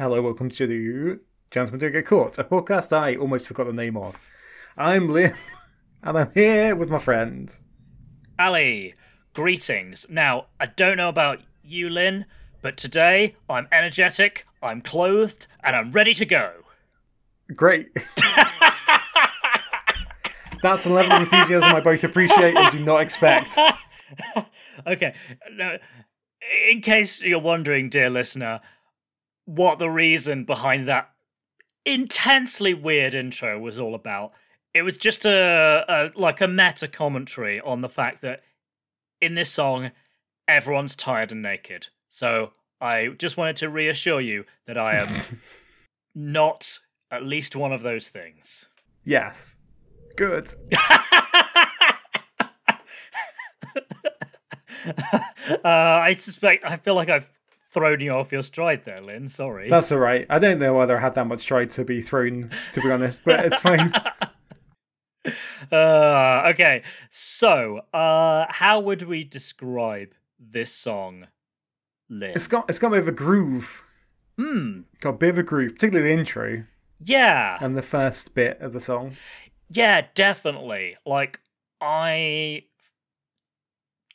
Hello, welcome to the Gentlemen Do Get Caught, a podcast I almost forgot the name of. I'm Lynn, and I'm here with my friend. Ali, greetings. Now, I don't know about you, Lynn, but today I'm energetic, I'm clothed, and I'm ready to go. Great. That's a level of enthusiasm I both appreciate and do not expect. okay, now, in case you're wondering, dear listener, what the reason behind that intensely weird intro was all about, it was just a, a like a meta commentary on the fact that in this song, everyone's tired and naked. So I just wanted to reassure you that I am not at least one of those things. Yes. Good. uh, I suspect. I feel like I've thrown you off your stride there, Lynn. Sorry. That's all right. I don't know whether I had that much stride to be thrown, to be honest, but it's fine. uh, okay, so uh, how would we describe this song, Lynn? It's got it's got a bit of a groove. Hmm. Got a bit of a groove, particularly the intro Yeah. and the first bit of the song. Yeah, definitely. Like I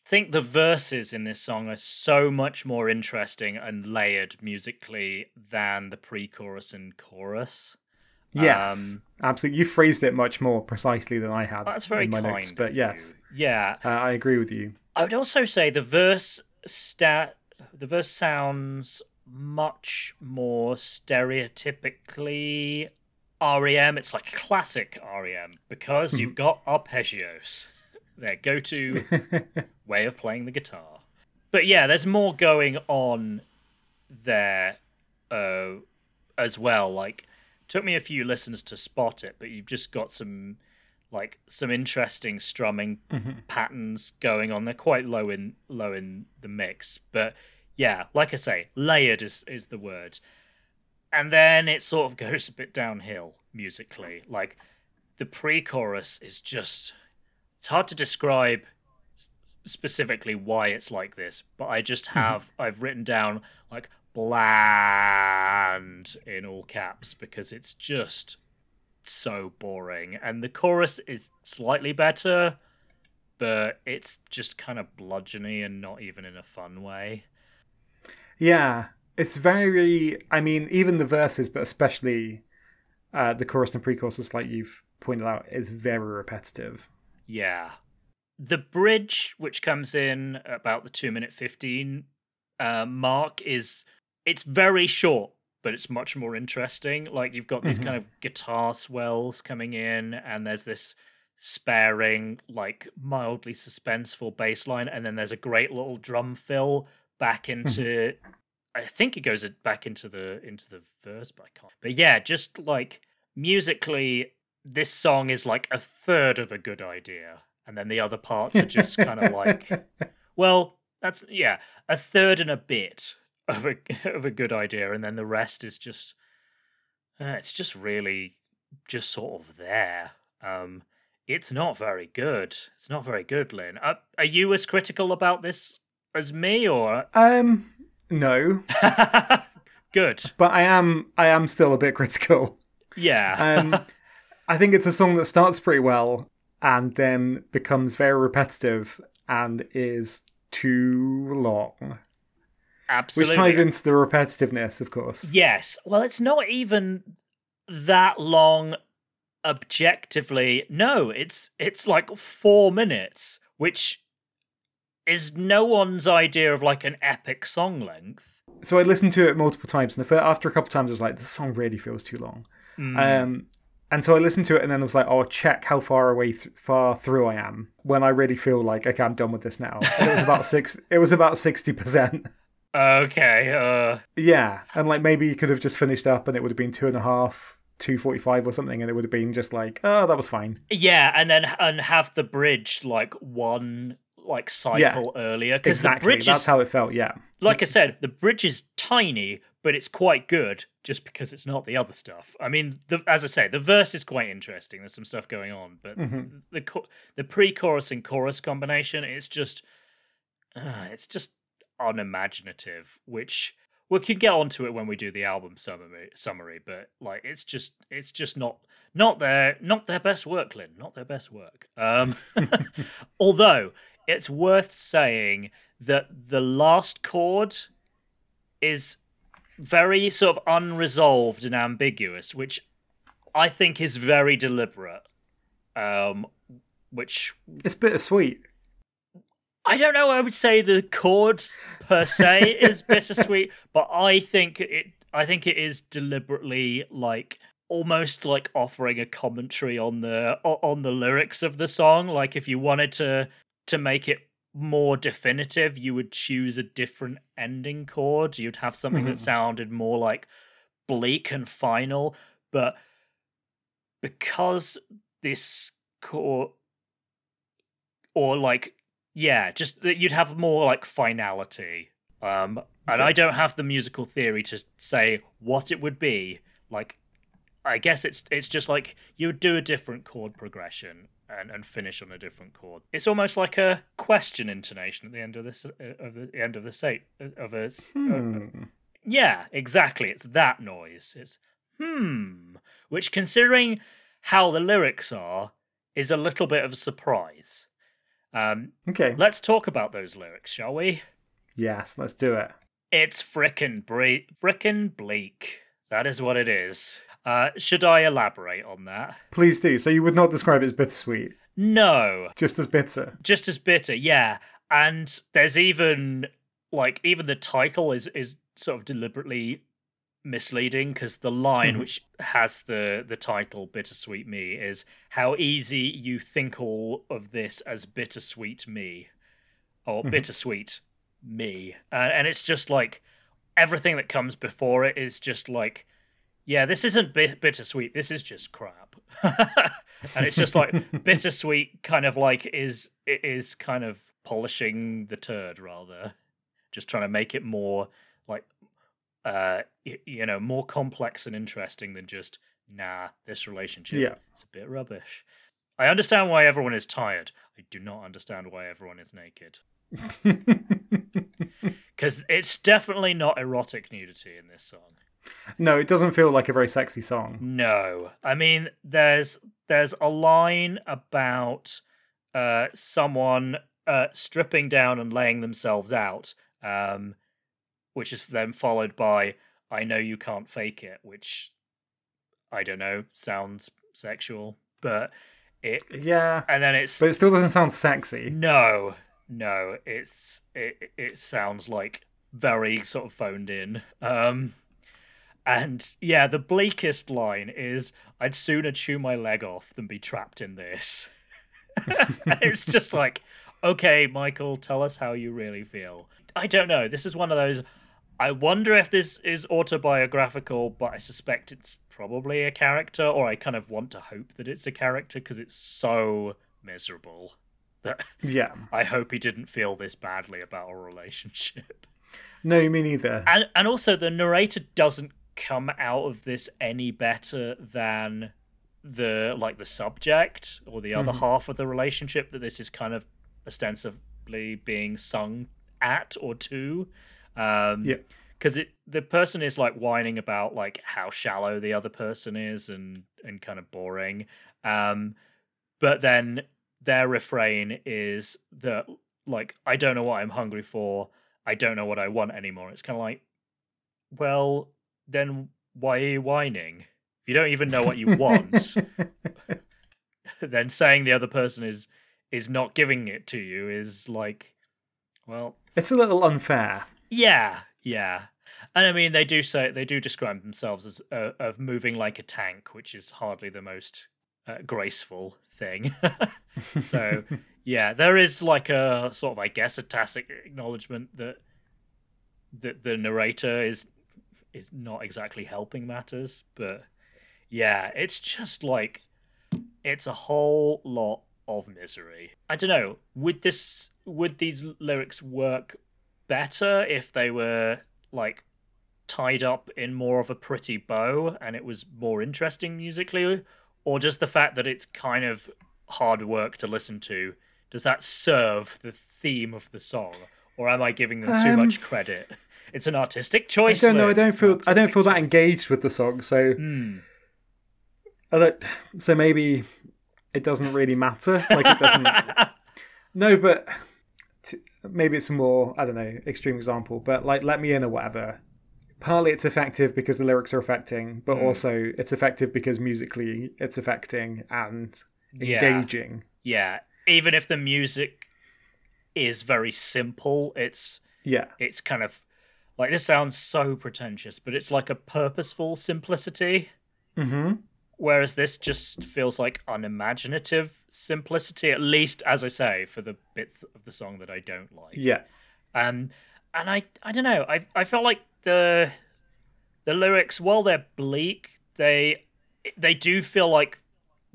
think the verses in this song are so much more interesting and layered musically than the pre-chorus and chorus. Yes, Um, absolutely. You phrased it much more precisely than I had. That's very in my kind. notes, but yes, you. Yeah. uh, I agree with you. I would also say the verse stat the verse sounds much more stereotypically REM. It's like classic REM because you've got arpeggios. Their go-to way of playing the guitar. But yeah, there's more going on there uh, as well. Like, took me a few listens to spot it, but you've just got some like some interesting strumming patterns going on. They're quite low in low in the mix, but yeah, like I say, layered is is the word. And then it sort of goes a bit downhill musically. Like the pre-chorus is just it's hard to describe specifically why it's like this, but I just have I've written down like bland in all caps because it's just so boring. And the chorus is slightly better, but it's just kind of bludgeony and not even in a fun way. Yeah, it's very. I mean, even the verses, but especially uh, the chorus and pre-choruses, like you've pointed out, is very repetitive. Yeah. The bridge, which comes in about the two minute 15 uh, mark, is it's very short, but it's much more interesting. Like you've got these Mhm. kind of guitar swells coming in, and there's this sparing, like mildly suspenseful bass line, and then there's a great little drum fill back into I think it goes back into the into the verse, but I can't. But yeah, just like musically, this song is like a third of a good idea, and then the other parts are just kind of like, well, that's yeah, a third and a bit of a of a good idea, and then the rest is just, uh, it's just really just sort of there. Um, it's not very good. It's not very good, Lynn. Are, are you as critical about this as me, or um, no, good? but I am. I am still a bit critical. Yeah. Um, I think it's a song that starts pretty well and then becomes very repetitive and is too long, Absolutely. which ties into the repetitiveness, of course. Yes. Well, it's not even that long objectively. No, it's it's like 4 minutes, which is no one's idea of like an epic song length. So I listened to it multiple times, and after a couple times, I was like, "This song really feels too long." Mm. Um, and so I listened to it, and then I was like, "Oh, check how far away, th- far through I am." When I really feel like, okay, I'm done with this now. And it was about six. It was about sixty percent. okay. Uh Yeah, and like maybe you could have just finished up, and it would have been two and a half, two forty-five or something, and it would have been just like, oh, that was fine. yeah, and then and have the bridge like one like cycle earlier because Exactly. the bridge That's is how it felt. Yeah. like I said, the bridge is tiny, but it's quite good just because it's not the other stuff. I mean, the, as I say, the verse is quite interesting. There's some stuff going on, but Mhm. the the pre-chorus and chorus combination, it's just uh, it's just unimaginative. Which we can get onto it when we do the album summary summary but like it's just it's just not not their not their best work lynn not their best work um although it's worth saying that the last chord is very sort of unresolved and ambiguous which i think is very deliberate um which It's bittersweet. I don't know. I would say the chords per se is bittersweet, but I think it. I think it is deliberately like almost like offering a commentary on the on the lyrics of the song. Like if you wanted to to make it more definitive, you would choose a different ending chord. You'd have something that Mhm. sounded more like bleak and final, but because this chord or like yeah just that you'd have more like finality um and i don't have the musical theory to say what it would be like i guess it's it's just like you would do a different chord progression and, and finish on a different chord it's almost like a question intonation at the end of this uh, of the end of the say of a uh, Hmm. yeah, exactly. It's that noise. It's hmm, which considering how the lyrics are, is a little bit of a surprise. Um, Okay. let's talk about those lyrics, shall we? Yes, let's do it. It's frickin' bre- frickin' bleak. That is what it is. Uh, should I elaborate on that? Please do. So you would not describe it as bittersweet, No, just as bitter. just as bitter, yeah. And there's even like even the title is is sort of deliberately misleading because the line Mhm. which has the the title "Bittersweet Me" is how easy you think all of this as bittersweet me, or Mhm. bittersweet me, uh, and it's just like everything that comes before it is just like. Yeah, this isn't bit- bittersweet. This is just crap, and it's just like bittersweet kind of like is it is kind of polishing the turd rather. Just trying to make it more like uh you know more complex and interesting than just nah this relationship Yeah. it's a bit rubbish. I understand why everyone is tired. I do not understand why everyone is naked. Because it's definitely not erotic nudity in this song no, it doesn't feel like a very sexy song. No, I mean there's there's a line about uh, someone uh, stripping down and laying themselves out, um, which is then followed by "I know you can't fake it," which I don't know sounds sexual, but it Yeah, and then it's but it still doesn't sound sexy. no, no, it's it it sounds like very sort of phoned in. Um and yeah, the bleakest line is I'd sooner chew my leg off than be trapped in this. It's just like, okay, Michael, tell us how you really feel. I don't know. This is one of those I wonder if this is autobiographical, but I suspect it's probably a character, or I kind of want to hope that it's a character because it's so miserable that Yeah. I hope he didn't feel this badly about a relationship. No, me neither. And and also the narrator doesn't come out of this any better than the like the subject or the other Mhm. half of the relationship that this is kind of ostensibly being sung at or to. Um Yeah. because it the person is like whining about like how shallow the other person is and and kind of boring um but then their refrain is that like i don't know what i'm hungry for i don't know what i want anymore it's kind of like well then why are you whining if you don't even know what you want then saying the other person is is not giving it to you is like well it's a little unfair. yeah, yeah. And I mean, they do say they do describe themselves as uh, of moving like a tank, which is hardly the most uh, graceful thing. so yeah, there is like a sort of, I guess, a tacit acknowledgement that that the narrator is is not exactly helping matters, but yeah, it's just like it's a whole lot of misery. I don't know. Would this would these lyrics work better if they were like tied up in more of a pretty bow and it was more interesting musically or just the fact that it's kind of hard work to listen to does that serve the theme of the song or am i giving them too Um, much credit it's an artistic choice. I don't know. I don't feel. I don't feel that engaged with the song. So. I so maybe it doesn't really matter. Like it doesn't. no, but t- maybe it's a more I don't know extreme example. But like, let me in or whatever. Partly it's effective because the lyrics are affecting, but Hmm. also it's effective because musically it's affecting and Yeah. engaging. Yeah, even if the music is very simple, it's Yeah. it's kind of like this sounds so pretentious, but it's like a purposeful simplicity. hmm Whereas this just feels like unimaginative simplicity, at least as I say, for the bits of the song that I don't like. Yeah. Um, and I I don't know. I I felt like the the lyrics, while they're bleak, they they do feel like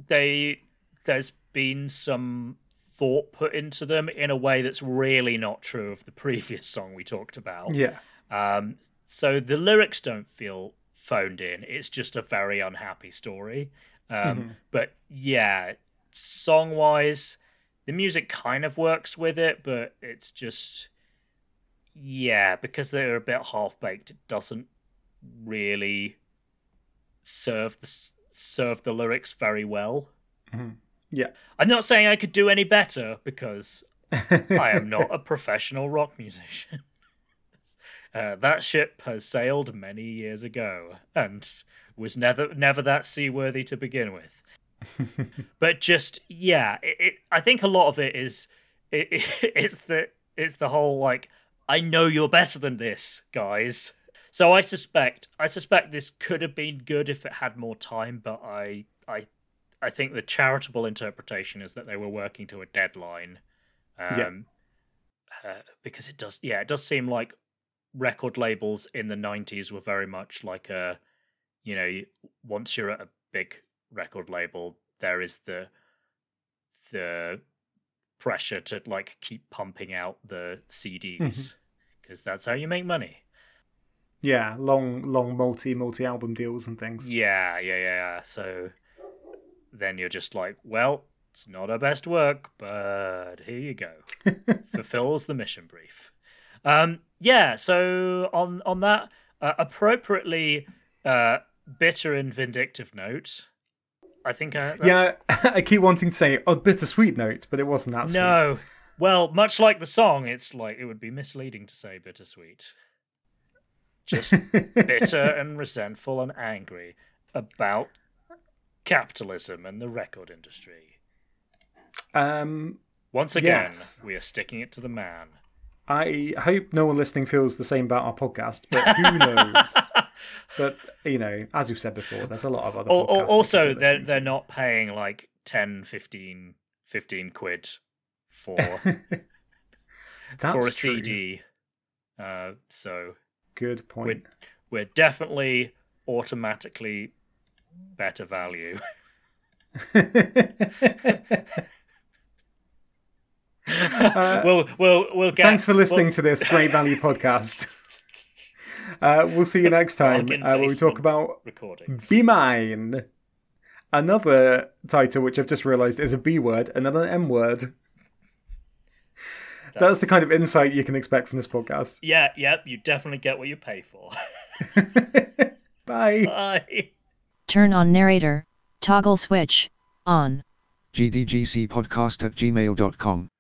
they there's been some thought put into them in a way that's really not true of the previous song we talked about. Yeah. Um, so the lyrics don't feel phoned in. It's just a very unhappy story. Um, Mhm. But yeah, song wise, the music kind of works with it, but it's just yeah, because they're a bit half baked. It doesn't really serve the serve the lyrics very well. Mhm. Yeah. I'm not saying I could do any better because I am not a professional rock musician. Uh, that ship has sailed many years ago and was never never that seaworthy to begin with. but just yeah, it, it, I think a lot of it is it, it's the it's the whole like I know you're better than this, guys. So I suspect I suspect this could have been good if it had more time, but I I I think the charitable interpretation is that they were working to a deadline. Um, Yeah. uh, because it does, yeah, it does seem like record labels in the 90s were very much like a, you know, once you're at a big record label, there is the, the pressure to like keep pumping out the CDs because mm-hmm. that's how you make money. yeah. Long, long multi, multi album deals and things. Yeah, yeah, yeah. yeah. So then you're just like, well, it's not our best work, but here you go. Fulfills the mission brief. Um, yeah. So on on that uh, appropriately uh, bitter and vindictive note, I think I, Yeah, I keep wanting to say a bittersweet note, but it wasn't that sweet. No. Well, much like the song, it's like it would be misleading to say bittersweet. Just bitter and resentful and angry about capitalism and the record industry. Um, Once again, Yes. we are sticking it to the man. I hope no one listening feels the same about our podcast, but who knows? but you know, as we've said before, there's a lot of other. Podcasts also, they're listen they're not paying like 10, 15, 15 quid for. For a true. CD. Uh, so Good point. we're definitely automatically better value. Uh, we'll we'll we'll get. Thanks for listening we'll- to this Great Value podcast. Uh, we'll see you next time uh, when we talk about recordings. Be Mine. Another title which I've just realised is a B word, another M word. That's the kind of insight you can expect from this podcast. Yeah, yep. You definitely get what you pay for. Bye. Bye. Turn on narrator. Toggle switch. On. Gdgcpodcast at gmail.com.